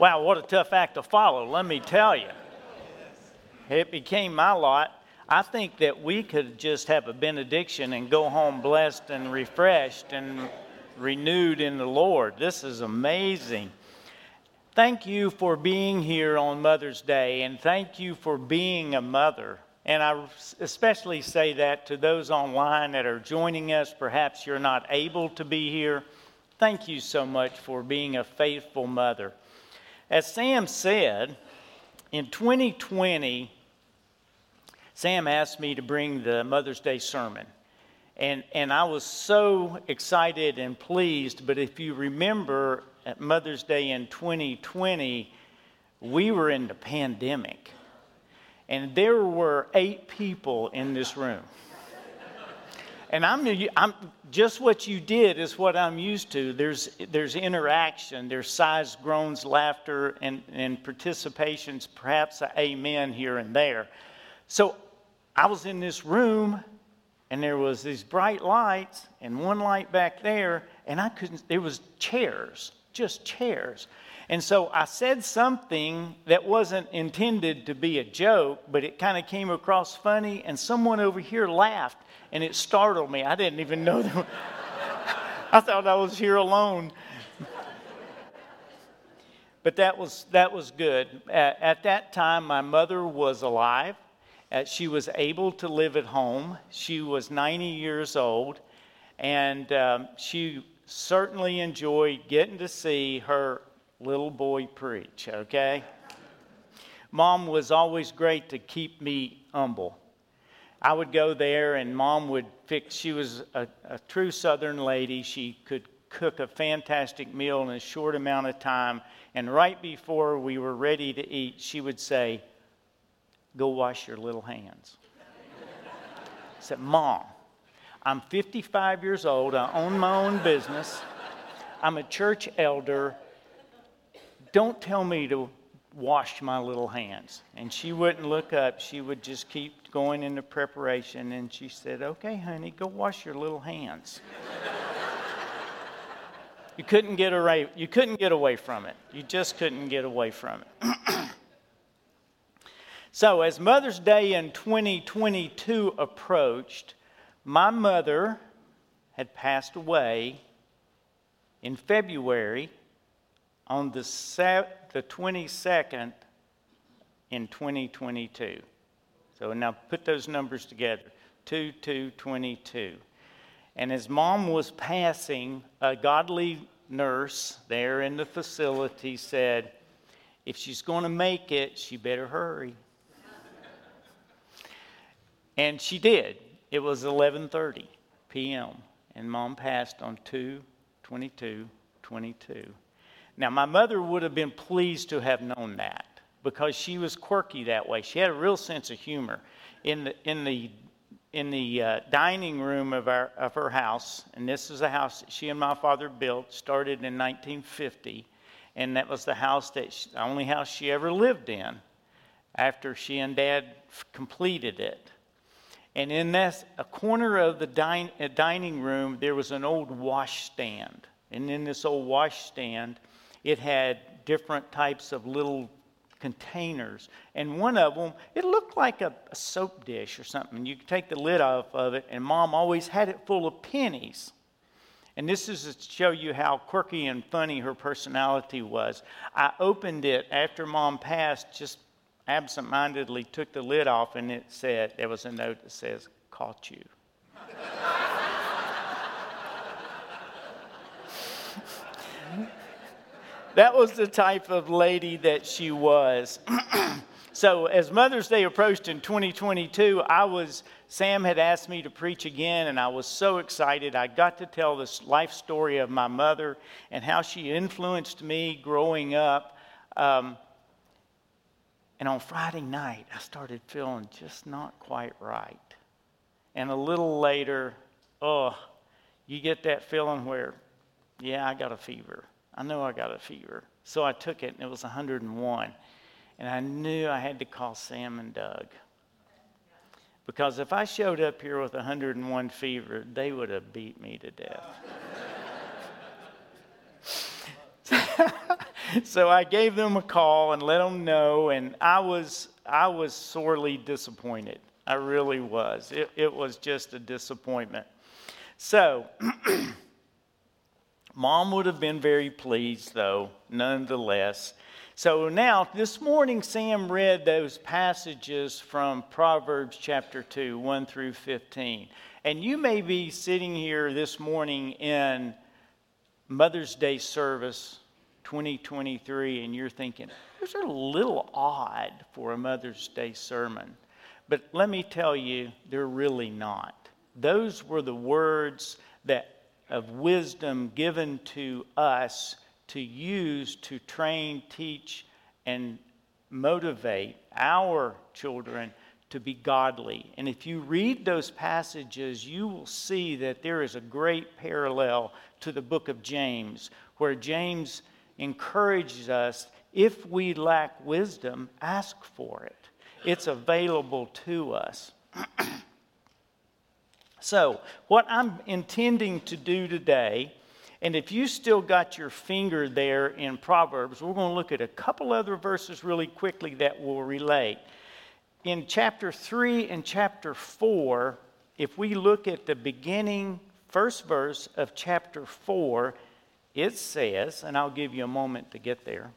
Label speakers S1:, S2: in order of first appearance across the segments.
S1: Wow, what a tough act to follow, let me tell you. It became my lot. I think that we could just have a benediction and go home blessed and refreshed and renewed in the Lord. This is amazing. Thank you for being here on Mother's Day, and thank you for being a mother. And I especially say that to those online that are joining us. Perhaps you're not able to be here. Thank you so much for being a faithful mother. As Sam said, in 2020, Sam asked me to bring the Mother's Day sermon. And, and I was so excited and pleased. But if you remember, at Mother's Day in 2020, we were in the pandemic. And there were eight people in this room. And I'm, I'm just what you did is what I'm used to. There's, there's interaction, there's sighs, groans, laughter, and, and participations, perhaps an amen here and there. So I was in this room, and there was these bright lights, and one light back there, and I couldn't, there was chairs just chairs. And so I said something that wasn't intended to be a joke, but it kind of came across funny, and someone over here laughed, and it startled me. I didn't even know that. I thought I was here alone. but that was, that was good. At, at that time, my mother was alive. Uh, she was able to live at home. She was 90 years old, and um, she certainly enjoyed getting to see her little boy preach, okay? Mom was always great to keep me humble. I would go there, and mom would fix, she was a, a true southern lady. She could cook a fantastic meal in a short amount of time. And right before we were ready to eat, she would say, Go wash your little hands. I said, Mom, I'm 55 years old. I own my own business. I'm a church elder. Don't tell me to wash my little hands. And she wouldn't look up. She would just keep going into preparation. And she said, Okay, honey, go wash your little hands. you couldn't get away, you couldn't get away from it. You just couldn't get away from it. so, as Mother's Day in 2022 approached, my mother had passed away in February on the, the 22nd in 2022. So now put those numbers together 2 2 22. And as mom was passing, a godly nurse there in the facility said, If she's going to make it, she better hurry. and she did. It was 11:30 p.m. and mom passed on 2 22 22. Now my mother would have been pleased to have known that because she was quirky that way. She had a real sense of humor. In the in the in the uh, dining room of our of her house, and this is a house that she and my father built, started in 1950, and that was the house that she, the only house she ever lived in after she and dad completed it. And in this, a corner of the din- dining room, there was an old washstand. And in this old washstand, it had different types of little containers. And one of them, it looked like a, a soap dish or something. You could take the lid off of it, and mom always had it full of pennies. And this is to show you how quirky and funny her personality was. I opened it after mom passed just absentmindedly took the lid off and it said, there was a note that says, caught you. That was the type of lady that she was. so, as Mother's Day approached in 2022, I was, Sam had asked me to preach again, and I was so excited. I got to tell this life story of my mother and how she influenced me growing up. Um, and on Friday night, I started feeling just not quite right. And a little later, oh, you get that feeling where, yeah, I got a fever. I know I got a fever. So I took it, and it was 101. And I knew I had to call Sam and Doug. Because if I showed up here with 101 fever, they would have beat me to death. so I gave them a call and let them know, and I was I was sorely disappointed. I really was. It, it was just a disappointment. So, mom would have been very pleased, though, nonetheless. So now, this morning, Sam read those passages from Proverbs chapter 2, 1 through 15. And you may be sitting here this morning in Mother's Day service 2023, and you're thinking, those are a little odd for a Mother's Day sermon. But let me tell you, they're really not. Those were the words that of wisdom given to us to use to train, teach, and motivate our children to be godly. And if you read those passages, you will see that there is a great parallel to the book of James, where James encourages us if we lack wisdom, ask for it it's available to us. so, what I'm intending to do today, and if you still got your finger there in Proverbs, we're going to look at a couple other verses really quickly that will relate. In chapter 3 and chapter 4, if we look at the beginning first verse of chapter 4, it says, and I'll give you a moment to get there.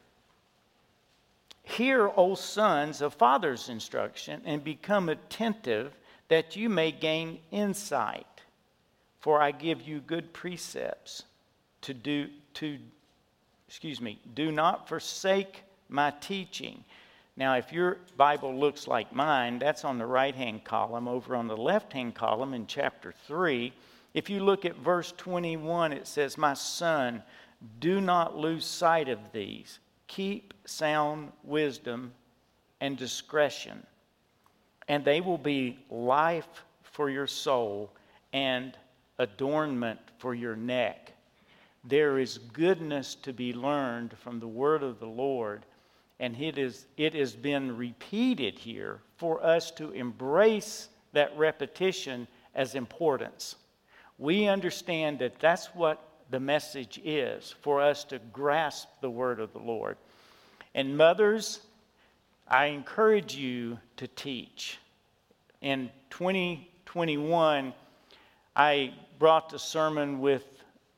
S1: Hear, O sons, of father's instruction, and become attentive that you may gain insight. For I give you good precepts to do to excuse me, do not forsake my teaching. Now, if your Bible looks like mine, that's on the right hand column. Over on the left hand column in chapter 3, if you look at verse 21, it says, My son, do not lose sight of these keep sound wisdom and discretion, and they will be life for your soul and adornment for your neck. There is goodness to be learned from the word of the Lord, and it, is, it has been repeated here for us to embrace that repetition as importance. We understand that that's what the message is for us to grasp the word of the Lord. And mothers, I encourage you to teach. In 2021, I brought the sermon with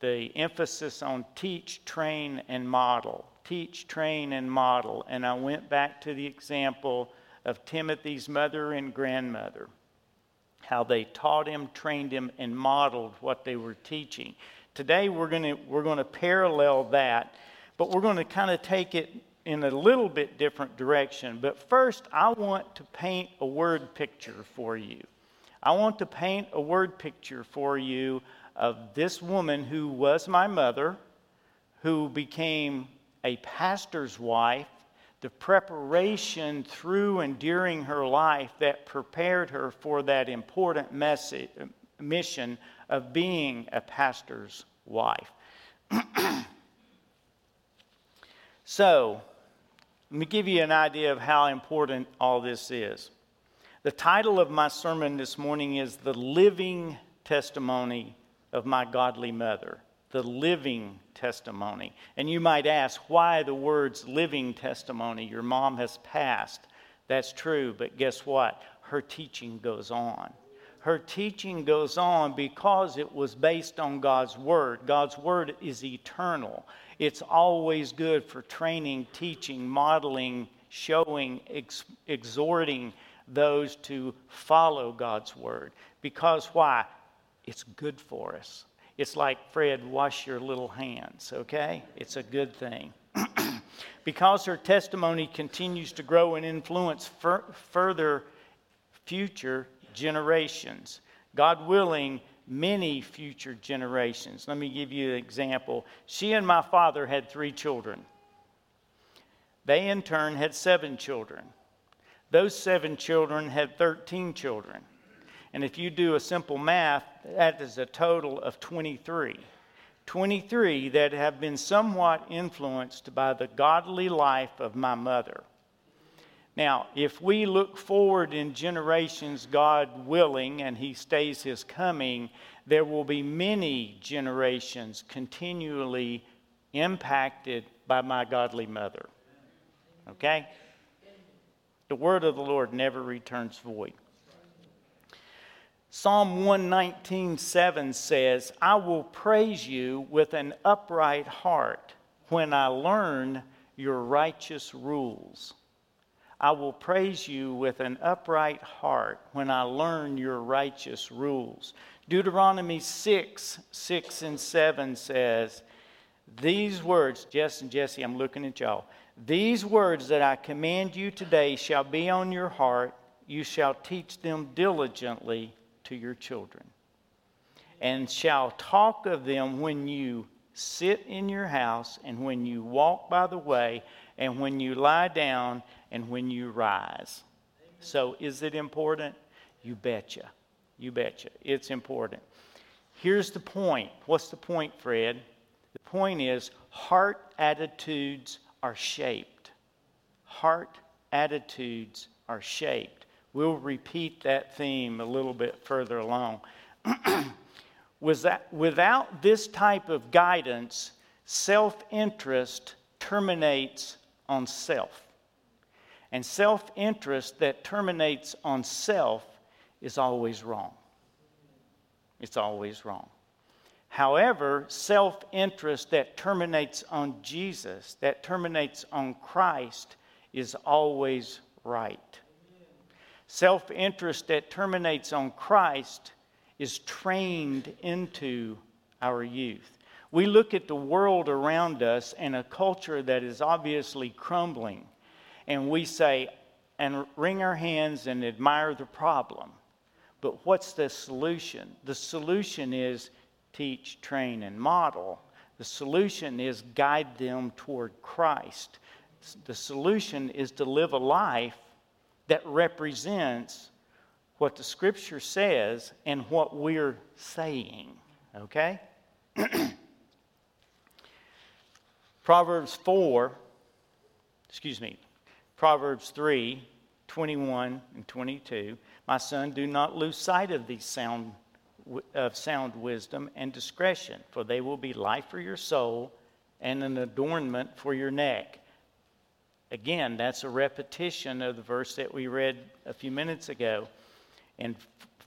S1: the emphasis on teach, train, and model. Teach, train, and model. And I went back to the example of Timothy's mother and grandmother, how they taught him, trained him, and modeled what they were teaching. Today we're going to we're going to parallel that, but we're going to kind of take it in a little bit different direction. But first, I want to paint a word picture for you. I want to paint a word picture for you of this woman who was my mother, who became a pastor's wife, the preparation through and during her life that prepared her for that important message, mission of being a pastor's wife. so, let me give you an idea of how important all this is. The title of my sermon this morning is The Living Testimony of My Godly Mother. The living testimony. And you might ask, why the words living testimony? Your mom has passed. That's true, but guess what? Her teaching goes on her teaching goes on because it was based on God's Word. God's Word is eternal, it's always good for training, teaching, modeling, showing, ex- exhorting those to follow God's Word. Because why? It's good for us. It's like, Fred, wash your little hands, okay? It's a good thing. because her testimony continues to grow and influence fur- further future generations. God willing, many future generations. Let me give you an example. She and my father had three children. They, in turn, had seven children. Those seven children had 13 children. And if you do a simple math, that is a total of 23. 23 that have been somewhat influenced by the godly life of my mother. Now, if we look forward in generations, God willing, and He stays His coming, there will be many generations continually impacted by my godly mother. Okay? The word of the Lord never returns void. Psalm 119:7 says, "I will praise you with an upright heart when I learn your righteous rules." I will praise you with an upright heart when I learn your righteous rules. Deuteronomy 6 6 and 7 says, These words, Jess and Jesse, I'm looking at y'all. These words that I command you today shall be on your heart. You shall teach them diligently to your children, and shall talk of them when you sit in your house, and when you walk by the way, and when you lie down, and when you rise. So, is it important? You betcha. You betcha. It's important. Here's the point. What's the point, Fred? The point is heart attitudes are shaped. Heart attitudes are shaped. We'll repeat that theme a little bit further along. Was that, without this type of guidance, self interest terminates on self. And self interest that terminates on self is always wrong. It's always wrong. However, self interest that terminates on Jesus, that terminates on Christ, is always right. Self interest that terminates on Christ is trained into our youth. We look at the world around us and a culture that is obviously crumbling and we say, and wring our hands and admire the problem. But what's the solution? The solution is teach, train, and model. The solution is guide them toward Christ. The solution is to live a life that represents what the scripture says and what we're saying. Okay? Proverbs 4, excuse me, Proverbs 3 21 and 22. My son, do not lose sight of these sound of sound wisdom and discretion, for they will be life for your soul and an adornment for your neck. Again, that's a repetition of the verse that we read a few minutes ago. In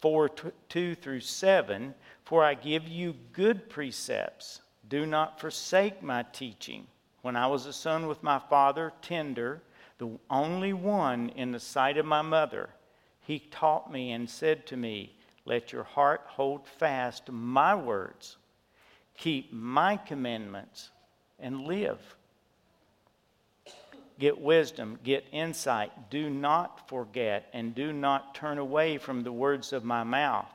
S1: 4 2 through 7, for I give you good precepts. Do not forsake my teaching. When I was a son with my father, tender, the only one in the sight of my mother, he taught me and said to me, Let your heart hold fast my words, keep my commandments, and live. Get wisdom, get insight. Do not forget and do not turn away from the words of my mouth.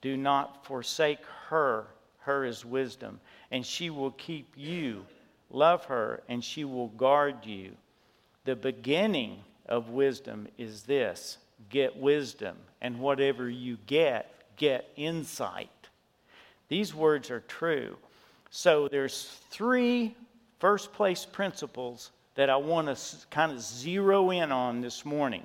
S1: Do not forsake her. Her is wisdom, and she will keep you. Love her, and she will guard you. The beginning of wisdom is this get wisdom, and whatever you get, get insight. These words are true. So there's three first place principles that I want to kind of zero in on this morning.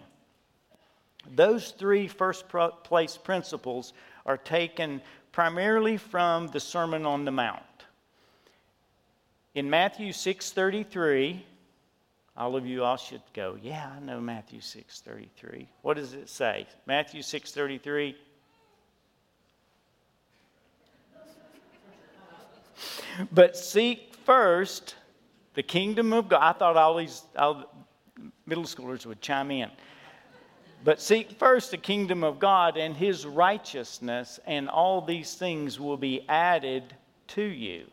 S1: Those three first place principles are taken primarily from the Sermon on the Mount. In Matthew 6:33, all of you all should go, yeah, I know Matthew 6:33. What does it say? Matthew 6:33 But seek first the kingdom of God. I thought all these all middle schoolers would chime in. But seek first the kingdom of God and his righteousness, and all these things will be added to you.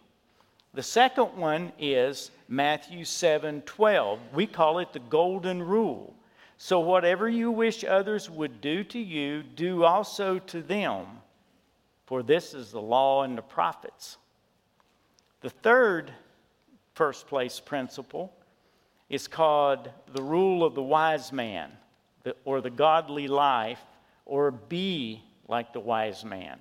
S1: The second one is Matthew 7 12. We call it the golden rule. So, whatever you wish others would do to you, do also to them, for this is the law and the prophets. The third first place principle is called the rule of the wise man, or the godly life, or be like the wise man.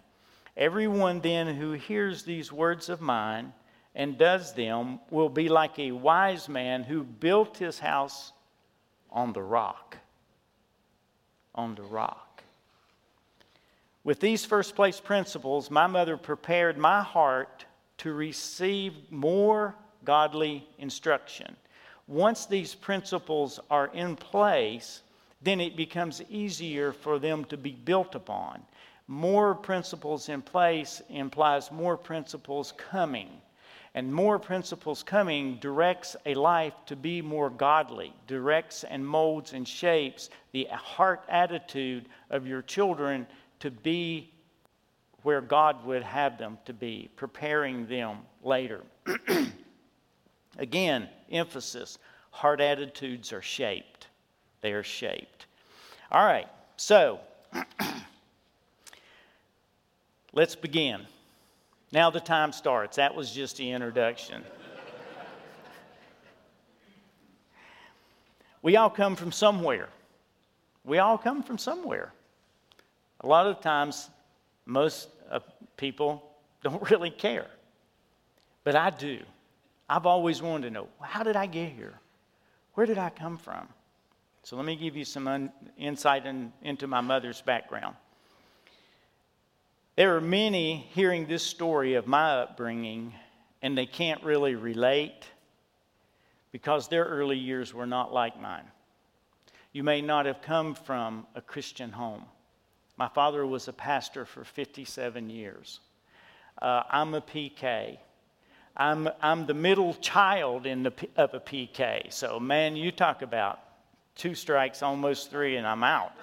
S1: Everyone then who hears these words of mine and does them will be like a wise man who built his house on the rock. On the rock. With these first place principles, my mother prepared my heart to receive more godly instruction. Once these principles are in place, then it becomes easier for them to be built upon. More principles in place implies more principles coming. And more principles coming directs a life to be more godly, directs and molds and shapes the heart attitude of your children to be where God would have them to be, preparing them later. Again, emphasis heart attitudes are shaped. They are shaped. All right, so let's begin. Now the time starts. That was just the introduction. we all come from somewhere. We all come from somewhere. A lot of times, most uh, people don't really care. But I do. I've always wanted to know how did I get here? Where did I come from? So let me give you some un- insight in, into my mother's background. There are many hearing this story of my upbringing, and they can't really relate because their early years were not like mine. You may not have come from a Christian home. My father was a pastor for 57 years. Uh, I'm a PK. I'm, I'm the middle child in the, of a PK. So, man, you talk about two strikes, almost three, and I'm out.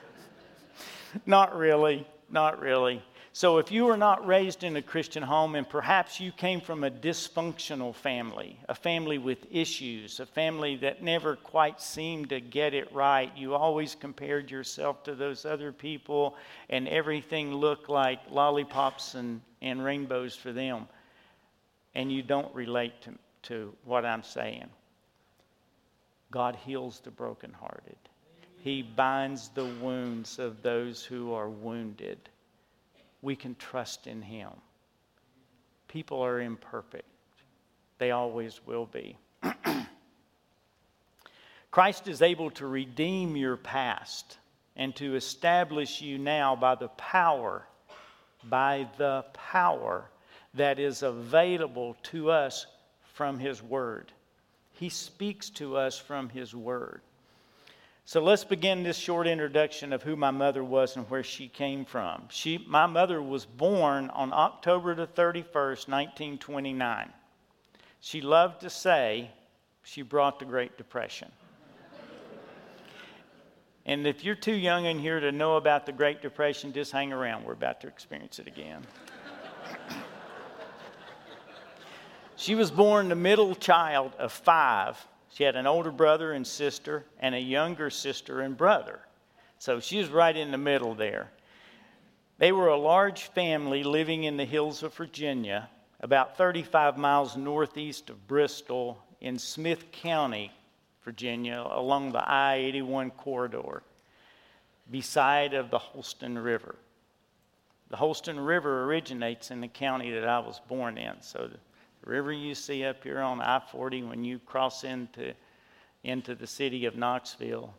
S1: not really, not really. So, if you were not raised in a Christian home and perhaps you came from a dysfunctional family, a family with issues, a family that never quite seemed to get it right, you always compared yourself to those other people and everything looked like lollipops and, and rainbows for them, and you don't relate to, to what I'm saying. God heals the brokenhearted. He binds the wounds of those who are wounded we can trust in Him. People are imperfect, they always will be. Christ is able to redeem your past and to establish you now by the power, by the power that is available to us from His Word. He speaks to us from His Word. So let's begin this short introduction of who my mother was and where she came from. She, my mother was born on October the 31st, 1929. She loved to say she brought the Great Depression. and if you're too young in here to know about the Great Depression, just hang around. We're about to experience it again. she was born the middle child of five she had an older brother and sister, and a younger sister and brother. So she was right in the middle there. They were a large family living in the hills of Virginia, about 35 miles northeast of Bristol in Smyth County, Virginia, along the I 81 corridor, beside of the Holston River. The Holston River originates in the county that I was born in. So river you see up here on I 40 when you cross into, into the city of Knoxville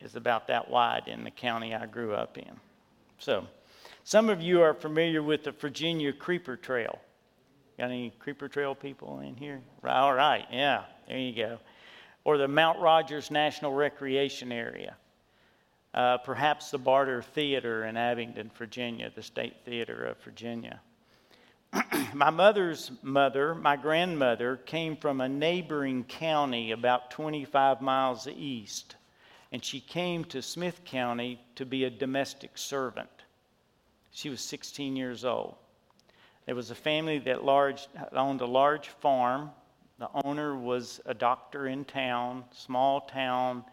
S1: is about that wide in the county I grew up in. So, some of you are familiar with the Virginia Creeper Trail. Got any Creeper Trail people in here? All right, yeah, there you go. Or the Mount Rogers National Recreation Area. Uh, perhaps the Barter Theater in Abingdon, Virginia, the State Theater of Virginia. my mother's mother, my grandmother, came from a neighboring county about 25 miles east, and she came to Smyth County to be a domestic servant. She was 16 years old. There was a family that large, owned a large farm. The owner was a doctor in town, small town,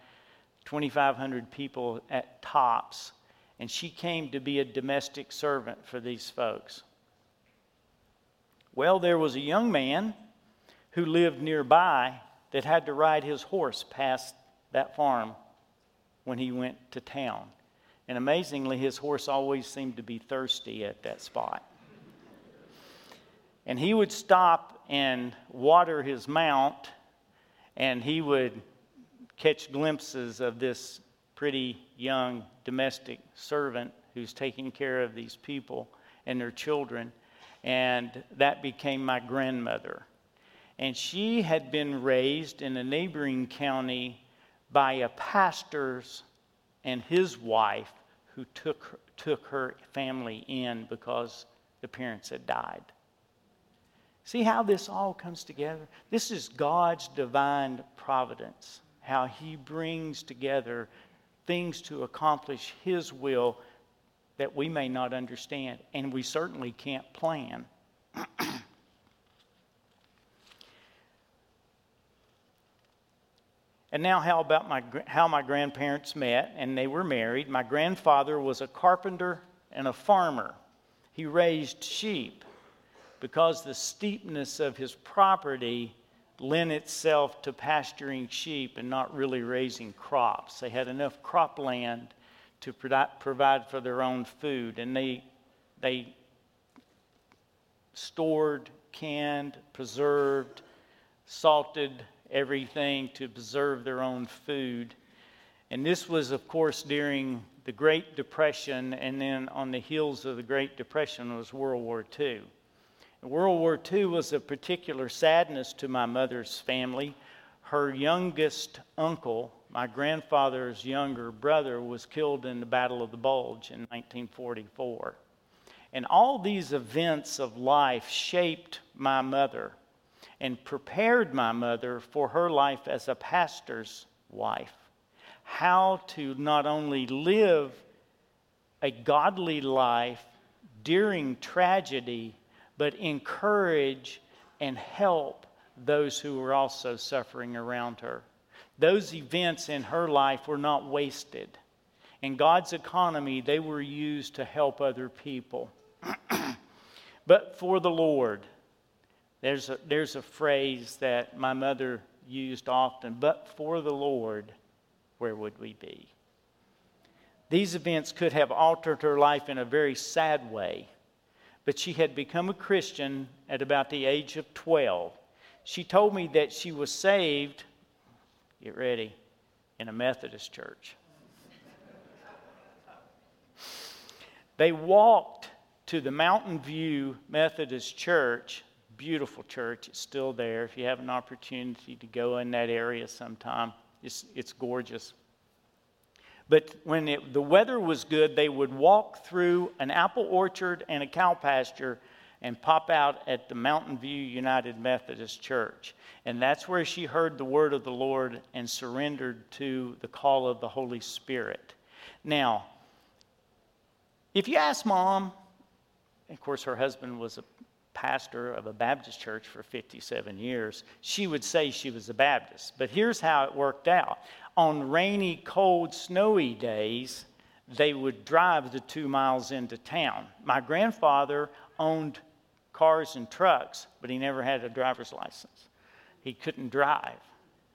S1: 2,500 people at tops, and she came to be a domestic servant for these folks. Well, there was a young man who lived nearby that had to ride his horse past that farm when he went to town. And amazingly, his horse always seemed to be thirsty at that spot. And he would stop and water his mount, and he would catch glimpses of this pretty young domestic servant who's taking care of these people and their children and that became my grandmother. And she had been raised in a neighboring county by a pastor's and his wife who took, took her family in because the parents had died. See how this all comes together? This is God's divine providence, how He brings together things to accomplish His will that we may not understand, and we certainly can't plan. And now, how about my, how my grandparents met and they were married? My grandfather was a carpenter and a farmer. He raised sheep because the steepness of his property lent itself to pasturing sheep and not really raising crops. They had enough cropland to provide for their own food, and they, they stored, canned, preserved, salted everything to preserve their own food. And this was, of course, during the Great Depression, and then on the heels of the Great Depression was World War II. World War II was a particular sadness to my mother's family. Her youngest uncle, my grandfather's younger brother, was killed in the Battle of the Bulge in 1944. And all these events of life shaped my mother and prepared my mother for her life as a pastor's wife. How to not only live a godly life during tragedy, but encourage and help those who were also suffering around her. Those events in her life were not wasted. In God's economy, they were used to help other people. but for the Lord, there's a, there's a phrase that my mother used often, but for the Lord, where would we be? These events could have altered her life in a very sad way but she had become a Christian at about the age of 12. She told me that she was saved, get ready, in a Methodist church. they walked to the Mountain View Methodist Church, beautiful church, it's still there. If you have an opportunity to go in that area sometime, it's, it's gorgeous. But when it, the weather was good, they would walk through an apple orchard and a cow pasture and pop out at the Mountain View United Methodist Church. And that's where she heard the word of the Lord and surrendered to the call of the Holy Spirit. Now, if you ask mom, of course, her husband was a pastor of a Baptist church for 57 years, she would say she was a Baptist. But here's how it worked out on rainy, cold, snowy days, they would drive the two miles into town. My grandfather owned cars and trucks, but he never had a driver's license. He couldn't drive.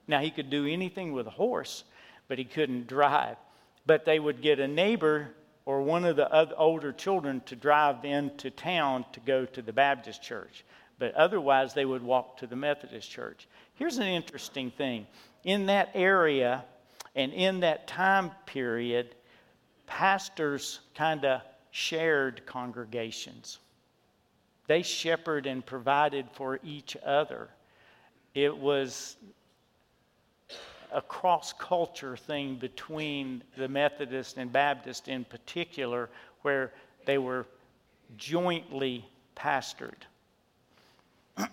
S1: Now, he could do anything with a horse, but he couldn't drive. But they would get a neighbor or one of the older children to drive into town to go to the Baptist church. But otherwise, they would walk to the Methodist church. Here's an interesting thing in that area, and in that time period, pastors kind of shared congregations. They shepherded and provided for each other. It was a cross culture thing between the Methodist and Baptist in particular, where they were jointly pastored.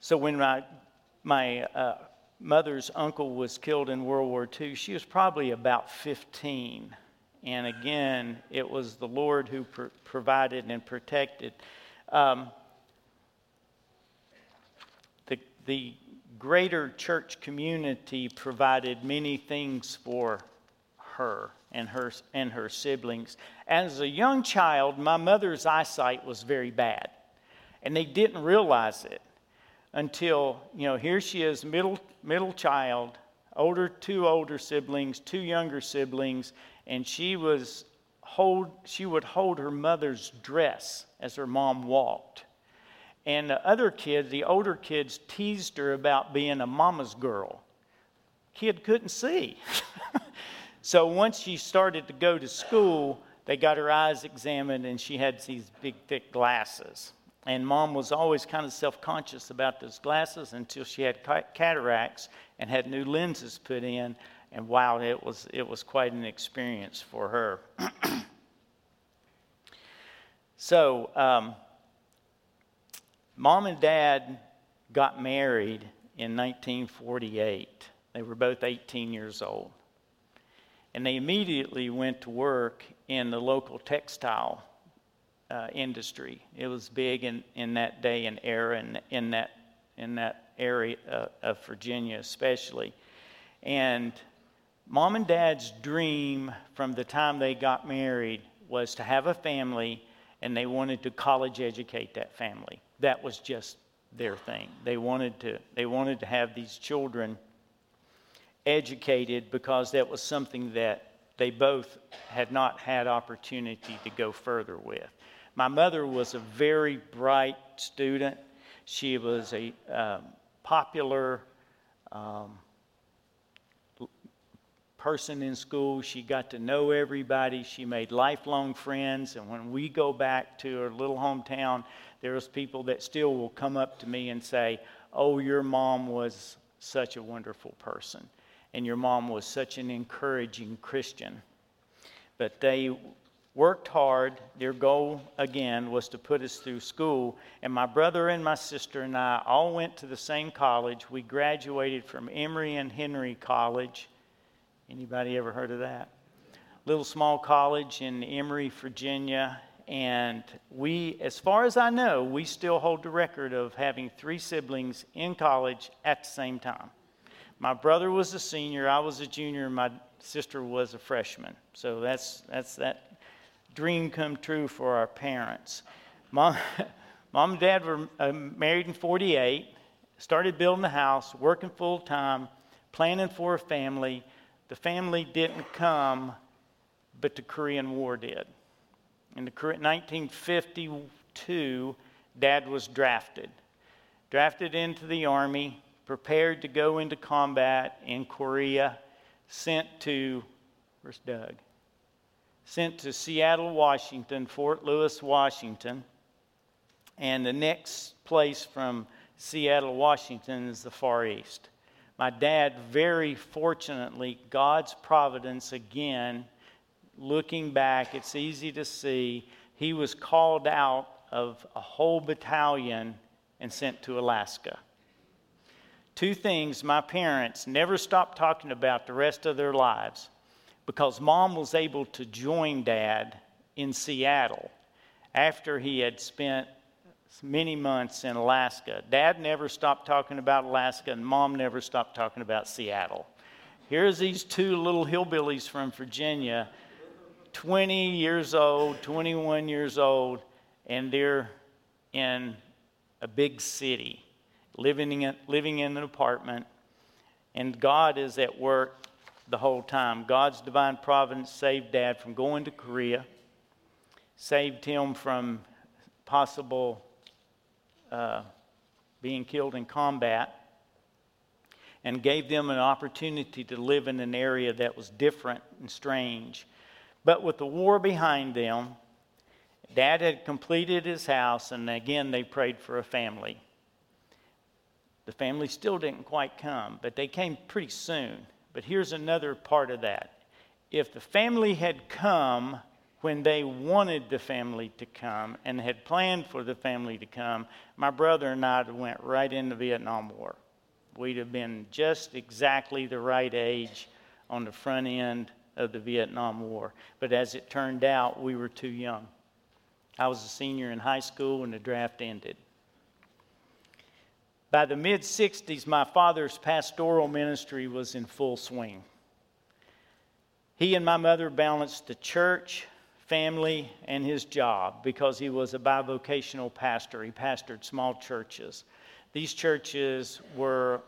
S1: so when my my uh, mother's uncle was killed in World War II, she was probably about 15. And again, it was the Lord who pr- provided and protected. Um, the, the greater church community provided many things for her and her and her siblings. As a young child, my mother's eyesight was very bad, and they didn't realize it until, you know, here she is, middle, middle child, older, two older siblings, two younger siblings, and she was hold, she would hold her mother's dress as her mom walked. And the other kids, the older kids, teased her about being a mama's girl. Kid couldn't see. so once she started to go to school, they got her eyes examined and she had these big, thick glasses. And mom was always kind of self conscious about those glasses until she had cataracts and had new lenses put in. And wow, it was, it was quite an experience for her. so, um, mom and dad got married in 1948. They were both 18 years old. And they immediately went to work in the local textile uh, industry. It was big in, in that day and era and in that, in that area uh, of Virginia, especially. And mom and dad's dream from the time they got married was to have a family and they wanted to college educate that family. That was just their thing. They wanted to, they wanted to have these children educated because that was something that they both had not had opportunity to go further with. My mother was a very bright student. She was a um, popular um, person in school. She got to know everybody. She made lifelong friends. And when we go back to her little hometown, there's people that still will come up to me and say, Oh, your mom was such a wonderful person. And your mom was such an encouraging Christian. But they worked hard. Their goal, again, was to put us through school. And my brother and my sister and I all went to the same college. We graduated from Emory and Henry College. Anybody ever heard of that? Little small college in Emory, Virginia. And we, as far as I know, we still hold the record of having three siblings in college at the same time. My brother was a senior, I was a junior, my sister was a freshman. So that's, that's that dream come true for our parents. Mom, mom and dad were uh, married in 48, started building a house, working full time, planning for a family. The family didn't come, but the Korean War did. In the 1952, dad was drafted. Drafted into the army, prepared to go into combat in Korea, sent to, where's Doug? sent to Seattle, Washington, Fort Lewis, Washington. And the next place from Seattle, Washington is the Far East. My dad, very fortunately, God's providence again, looking back, it's easy to see, he was called out of a whole battalion and sent to Alaska. Two things my parents never stopped talking about the rest of their lives because mom was able to join dad in Seattle after he had spent many months in Alaska. Dad never stopped talking about Alaska, and mom never stopped talking about Seattle. Here's these two little hillbillies from Virginia, 20 years old, 21 years old, and they're in a big city, living in, living in an apartment. And God is at work the whole time. God's divine providence saved Dad from going to Korea, saved him from possible uh, being killed in combat, and gave them an opportunity to live in an area that was different and strange. But with the war behind them, Dad had completed his house, and again they prayed for a family. The family still didn't quite come, but they came pretty soon. But here's another part of that. If the family had come when they wanted the family to come and had planned for the family to come, my brother and I went right in the Vietnam War. We'd have been just exactly the right age on the front end of the Vietnam War. But as it turned out, we were too young. I was a senior in high school when the draft ended. By the mid 60s, my father's pastoral ministry was in full swing. He and my mother balanced the church, family, and his job because he was a bivocational pastor. He pastored small churches. These churches were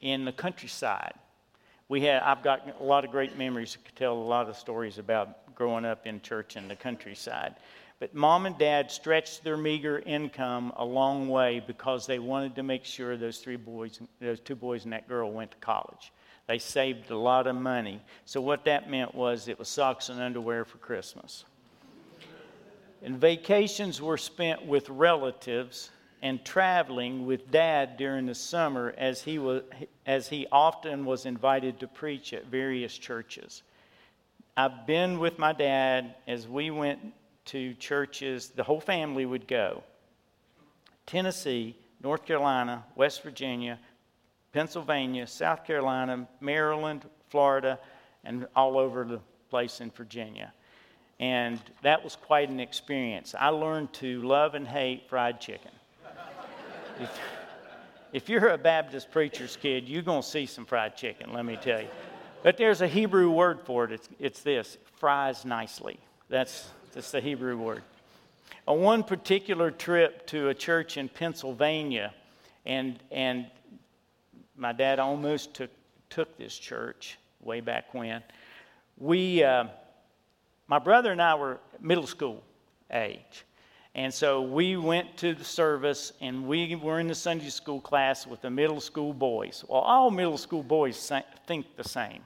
S1: in the countryside. We had, I've got a lot of great memories. I could tell a lot of stories about growing up in church in the countryside. But mom and dad stretched their meager income a long way because they wanted to make sure those three boys, those two boys and that girl went to college. They saved a lot of money. So what that meant was it was socks and underwear for Christmas. And vacations were spent with relatives and traveling with dad during the summer as he, was, as he often was invited to preach at various churches. I've been with my dad as we went to churches, the whole family would go. Tennessee, North Carolina, West Virginia, Pennsylvania, South Carolina, Maryland, Florida, and all over the place in Virginia. And that was quite an experience. I learned to love and hate fried chicken. if, if you're a Baptist preacher's kid, you're going to see some fried chicken, let me tell you. But there's a Hebrew word for it. It's, it's this fries nicely. That's, that's the Hebrew word. On one particular trip to a church in Pennsylvania, and, and my dad almost took, took this church way back when. We, uh, my brother and I were middle school age. And so we went to the service and we were in the Sunday school class with the middle school boys. Well, all middle school boys think the same.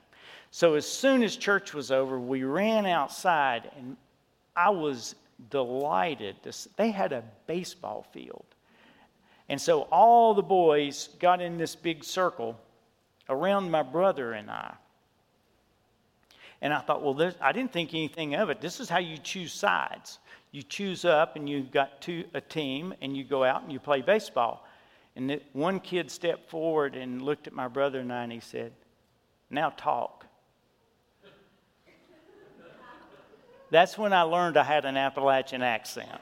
S1: So as soon as church was over, we ran outside and I was delighted. To, they had a baseball field. And so all the boys got in this big circle around my brother and I. And I thought, well, this, I didn't think anything of it. This is how you choose sides. You choose up and you've got two, a team and you go out and you play baseball. And the, one kid stepped forward and looked at my brother and I and he said, Now talk. That's when I learned I had an Appalachian accent.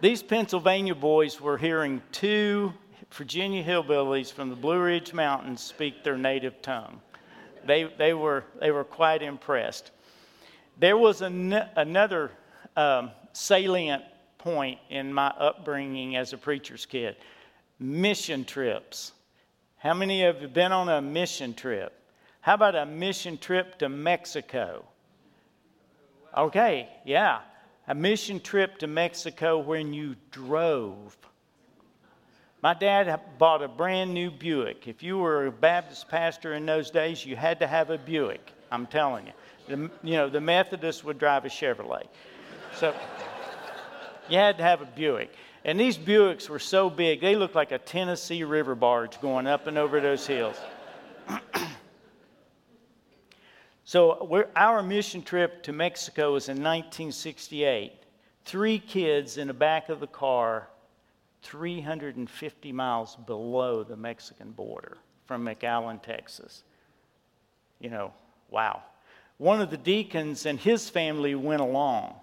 S1: These Pennsylvania boys were hearing two Virginia hillbillies from the Blue Ridge Mountains speak their native tongue. They, they, were, they were quite impressed. There was an, another um, salient point in my upbringing as a preacher's kid mission trips. How many of you have been on a mission trip? How about a mission trip to Mexico? Okay, yeah a mission trip to Mexico when you drove. My dad bought a brand new Buick. If you were a Baptist pastor in those days, you had to have a Buick. I'm telling you. The, you know, the Methodists would drive a Chevrolet. So you had to have a Buick. And these Buicks were so big, they looked like a Tennessee river barge going up and over those hills. So our mission trip to Mexico was in 1968. Three kids in the back of the car, 350 miles below the Mexican border from McAllen, Texas. You know, wow. One of the deacons and his family went along.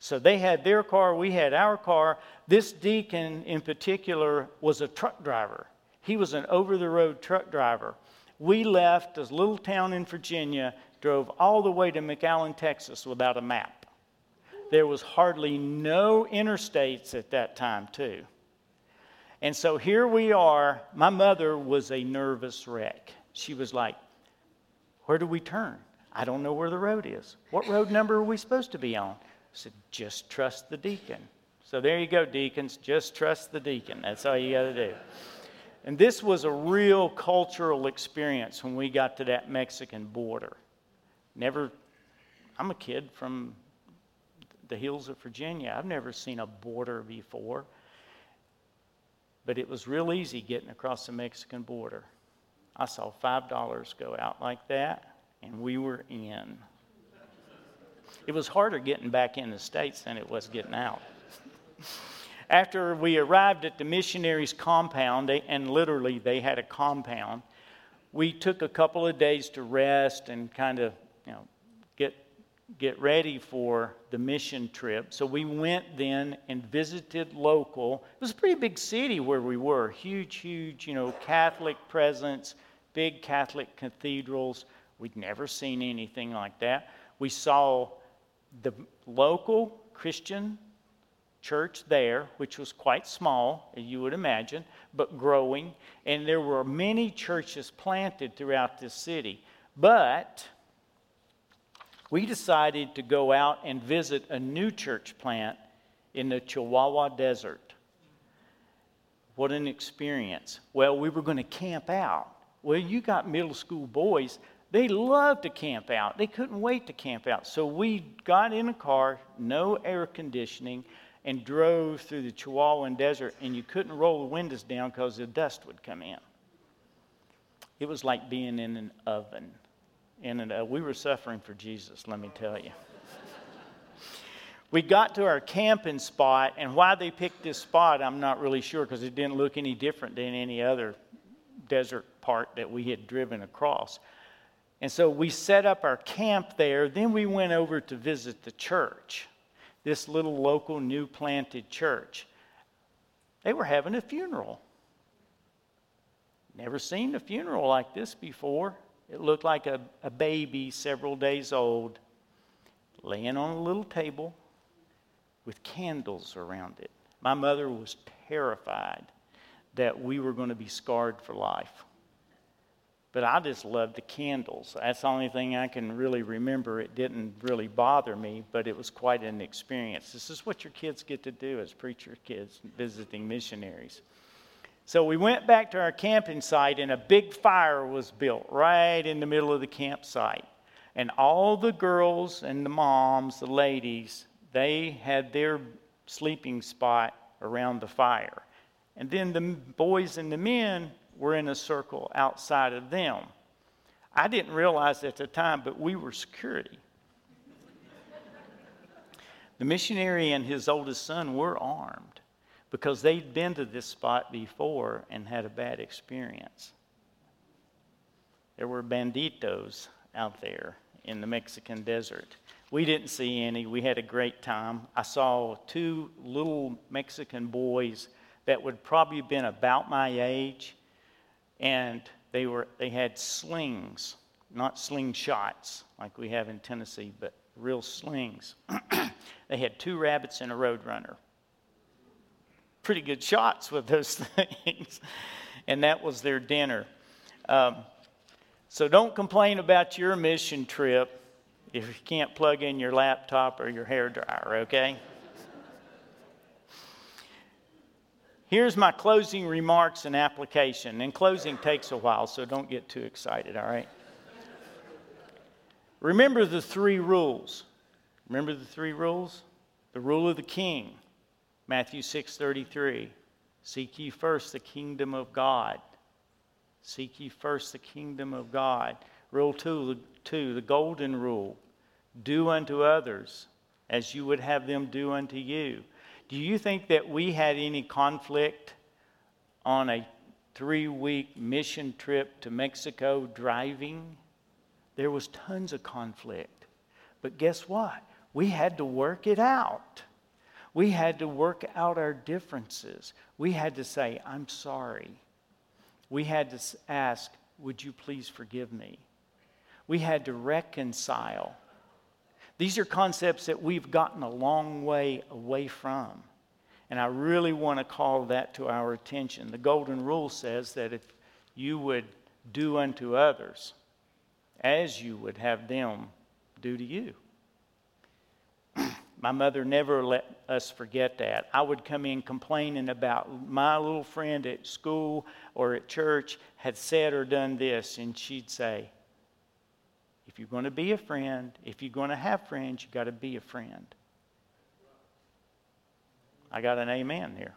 S1: So they had their car, we had our car. This deacon in particular was a truck driver. He was an over the road truck driver. We left this little town in Virginia drove all the way to McAllen, Texas without a map. There was hardly no interstates at that time, too. And so here we are. My mother was a nervous wreck. She was like, Where do we turn? I don't know where the road is. What road number are we supposed to be on? I said, Just trust the deacon. So there you go, deacons. Just trust the deacon. That's all you got to do. And this was a real cultural experience when we got to that Mexican border. Never, I'm a kid from the hills of Virginia. I've never seen a border before. But it was real easy getting across the Mexican border. I saw $5 go out like that, and we were in. It was harder getting back in the States than it was getting out. After we arrived at the missionaries' compound, and literally they had a compound, we took a couple of days to rest and kind of you know, get, get ready for the mission trip. So we went then and visited local. It was a pretty big city where we were. Huge, huge, you know, Catholic presence, big Catholic cathedrals. We'd never seen anything like that. We saw the local Christian church there, which was quite small, as you would imagine, but growing. And there were many churches planted throughout this city. But we decided to go out and visit a new church plant in the Chihuahua Desert. What an experience. Well, we were going to camp out. Well, you got middle school boys, They loved to camp out. They couldn't wait to camp out. So we got in a car, no air conditioning, and drove through the Chihuahuan desert, and you couldn't roll the windows down because the dust would come in. It was like being in an oven. And uh, we were suffering for Jesus, let me tell you. we got to our camping spot, and why they picked this spot, I'm not really sure because it didn't look any different than any other desert part that we had driven across. And so we set up our camp there. Then we went over to visit the church, this little local new planted church. They were having a funeral. Never seen a funeral like this before. It looked like a, a baby several days old laying on a little table with candles around it. My mother was terrified that we were going to be scarred for life. But I just loved the candles. That's the only thing I can really remember. It didn't really bother me, but it was quite an experience. This is what your kids get to do as preacher kids visiting missionaries. So we went back to our camping site, and a big fire was built right in the middle of the campsite. And all the girls and the moms, the ladies, they had their sleeping spot around the fire. And then the boys and the men were in a circle outside of them. I didn't realize at the time, but we were security. the missionary and his oldest son were armed because they'd been to this spot before and had a bad experience. There were banditos out there in the Mexican desert. We didn't see any. We had a great time. I saw two little Mexican boys that would probably have been about my age and they were they had slings, not slingshots like we have in Tennessee, but real slings. they had two rabbits and a roadrunner. Pretty good shots with those things, and that was their dinner. Um, so don't complain about your mission trip if you can't plug in your laptop or your hair dryer, okay? Here's my closing remarks and application. And closing takes a while, so don't get too excited, all right? Remember the three rules. Remember the three rules? The rule of the king, Matthew 6:33. Seek ye first the kingdom of God. Seek ye first the kingdom of God. Rule two, two, the golden rule. Do unto others as you would have them do unto you. Do you think that we had any conflict on a three week mission trip to Mexico driving? There was tons of conflict. But guess what? We had to work it out. We had to work out our differences. We had to say, I'm sorry. We had to ask, Would you please forgive me? We had to reconcile. These are concepts that we've gotten a long way away from. And I really want to call that to our attention. The Golden Rule says that if you would do unto others as you would have them do to you. My mother never let us forget that. I would come in complaining about my little friend at school or at church had said or done this, and she'd say, if you're going to be a friend, if you're going to have friends, you've got to be a friend. I got an amen here.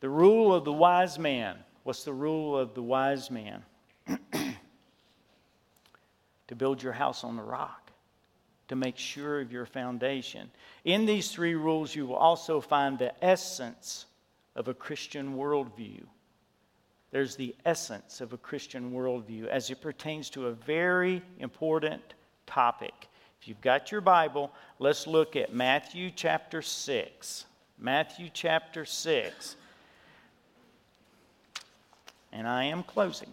S1: The rule of the wise man. What's the rule of the wise man? to build your house on the rock, to make sure of your foundation. In these three rules, you will also find the essence of a Christian worldview. There's the essence of a Christian worldview as it pertains to a very important topic. If you've got your Bible, let's look at Matthew chapter 6. Matthew chapter 6. And I am closing.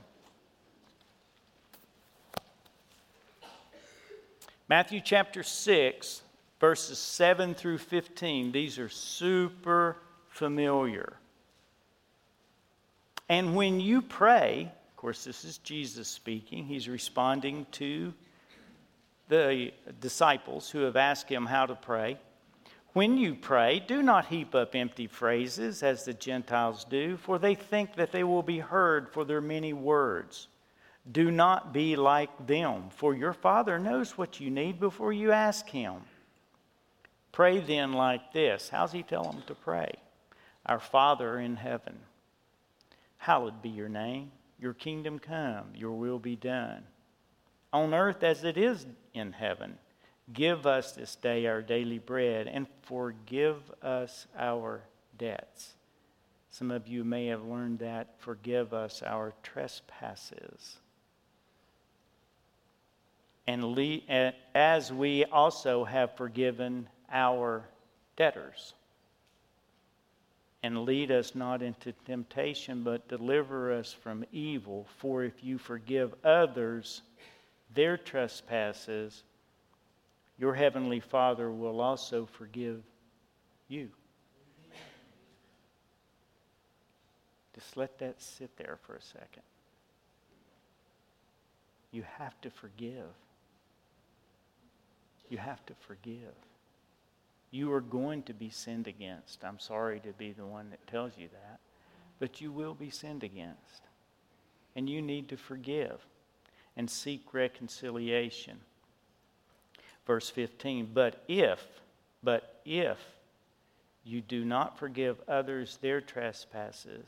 S1: Matthew chapter 6, verses 7 through 15. These are super familiar. And when you pray, of course, this is Jesus speaking, he's responding to the disciples who have asked him how to pray. When you pray, do not heap up empty phrases as the Gentiles do, for they think that they will be heard for their many words. Do not be like them, for your Father knows what you need before you ask Him. Pray then like this. How's He tell them to pray? Our Father in heaven, hallowed be your name. Your kingdom come, your will be done. On earth as it is in heaven. Give us this day our daily bread and forgive us our debts. Some of you may have learned that. Forgive us our trespasses and le- as we also have forgiven our debtors. And lead us not into temptation, but deliver us from evil. For if you forgive others their trespasses, your heavenly Father will also forgive you. Just let that sit there for a second. You have to forgive. You have to forgive. You are going to be sinned against. I'm sorry to be the one that tells you that, but you will be sinned against. And you need to forgive and seek reconciliation. Verse 15, but if, but if you do not forgive others their trespasses,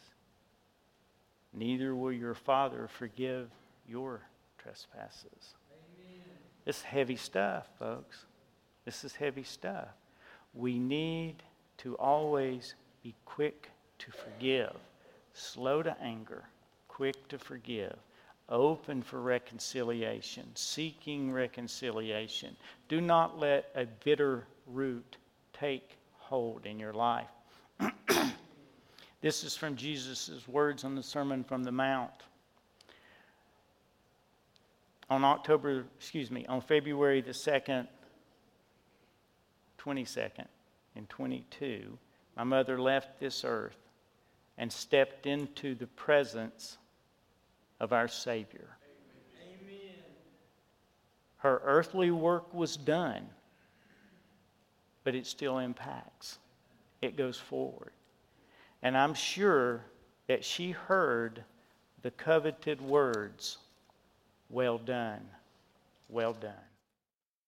S1: neither will your Father forgive your trespasses. It's heavy stuff, folks. This is heavy stuff. We need to always be quick to forgive, slow to anger, quick to forgive, open for reconciliation, seeking reconciliation. Do not let a bitter root take hold in your life. this is from Jesus' words on the Sermon from the Mount on October, excuse me, on February the 2nd, 22nd, in 22, my mother left this earth and stepped into the presence of our Savior. Amen. Her earthly work was done, but it still impacts, it goes forward. And I'm sure that she heard the coveted words well done. Well done.